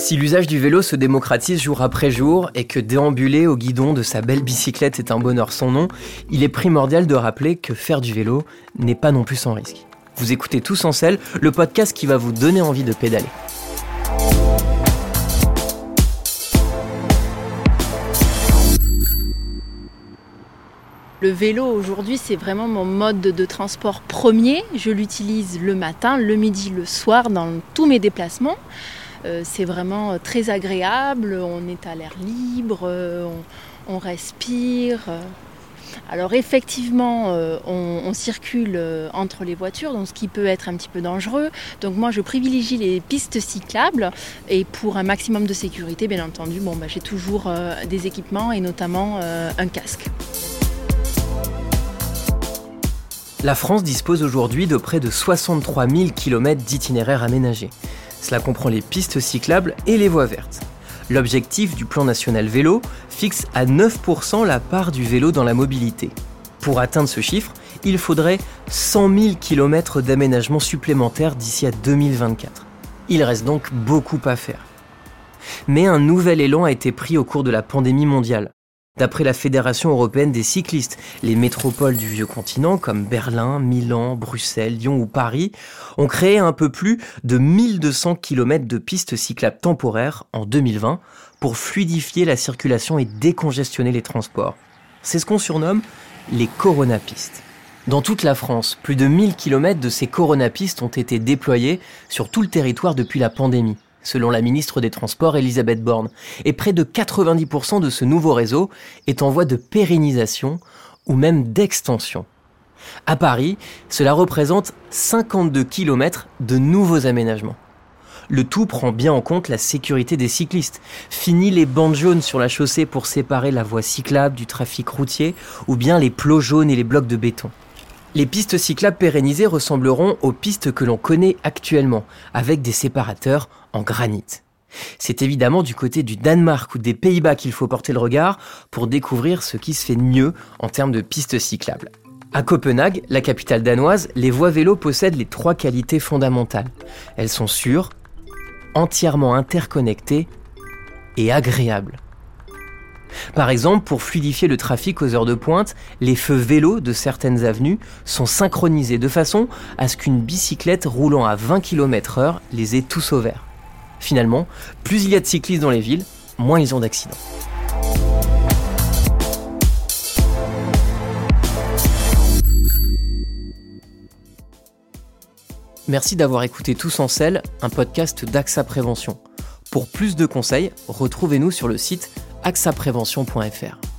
Si l'usage du vélo se démocratise jour après jour et que déambuler au guidon de sa belle bicyclette est un bonheur sans nom, il est primordial de rappeler que faire du vélo n'est pas non plus sans risque. Vous écoutez Tous en selle, le podcast qui va vous donner envie de pédaler. Le vélo aujourd'hui, c'est vraiment mon mode de transport premier. Je l'utilise le matin, le midi, le soir dans tous mes déplacements. Euh, c'est vraiment euh, très agréable, on est à l'air libre, euh, on, respire. Alors effectivement, on, circule entre les voitures, ce qui peut être un petit peu dangereux. Donc moi, je privilégie les pistes cyclables et pour un maximum de sécurité, bien entendu, bon, bah, j'ai toujours des équipements et notamment un casque. La France dispose aujourd'hui de près de 63 000 km d'itinéraires aménagés. Cela comprend les pistes cyclables et les voies vertes. L'objectif du plan national vélo fixe à 9% la part du vélo dans la mobilité. Pour atteindre ce chiffre, il faudrait 100 000 km d'aménagement supplémentaires d'ici à 2024. Il reste donc beaucoup à faire. Mais un nouvel élan a été pris au cours de la pandémie mondiale. D'après la Fédération européenne des cyclistes, les métropoles du vieux continent comme Berlin, Milan, Bruxelles, Lyon ou Paris ont créé un peu plus de 1200 km de pistes cyclables temporaires en 2020 pour fluidifier la circulation et décongestionner les transports. C'est ce qu'on surnomme les coronapistes. Dans toute la France, plus de 1000 km de ces coronapistes ont été déployés sur tout le territoire depuis la pandémie selon la ministre des Transports Elisabeth Borne, et près de 90% de ce nouveau réseau est en voie de pérennisation ou même d'extension. À Paris, cela représente 52 km de nouveaux aménagements. Le tout prend bien en compte la sécurité des cyclistes. Fini les bandes jaunes sur la chaussée pour séparer la voie cyclable du trafic routier, ou bien les plots jaunes et les blocs de béton. Les pistes cyclables pérennisées ressembleront aux pistes que l'on connaît actuellement, avec des séparateurs en granit. C'est évidemment du côté du Danemark ou des Pays-Bas qu'il faut porter le regard pour découvrir ce qui se fait mieux en termes de pistes cyclables. À Copenhague, la capitale danoise, les voies vélos possèdent les trois qualités fondamentales. Elles sont sûres, entièrement interconnectées et agréables. Par exemple, pour fluidifier le trafic aux heures de pointe, les feux vélos de certaines avenues sont synchronisés de façon à ce qu'une bicyclette roulant à 20 km/h les ait tous au vert. Finalement, plus il y a de cyclistes dans les villes, moins ils ont d'accidents. Merci d'avoir écouté Tous en selle, un podcast d'AXA Prévention. Pour plus de conseils, retrouvez-nous sur le site axaprévention.fr.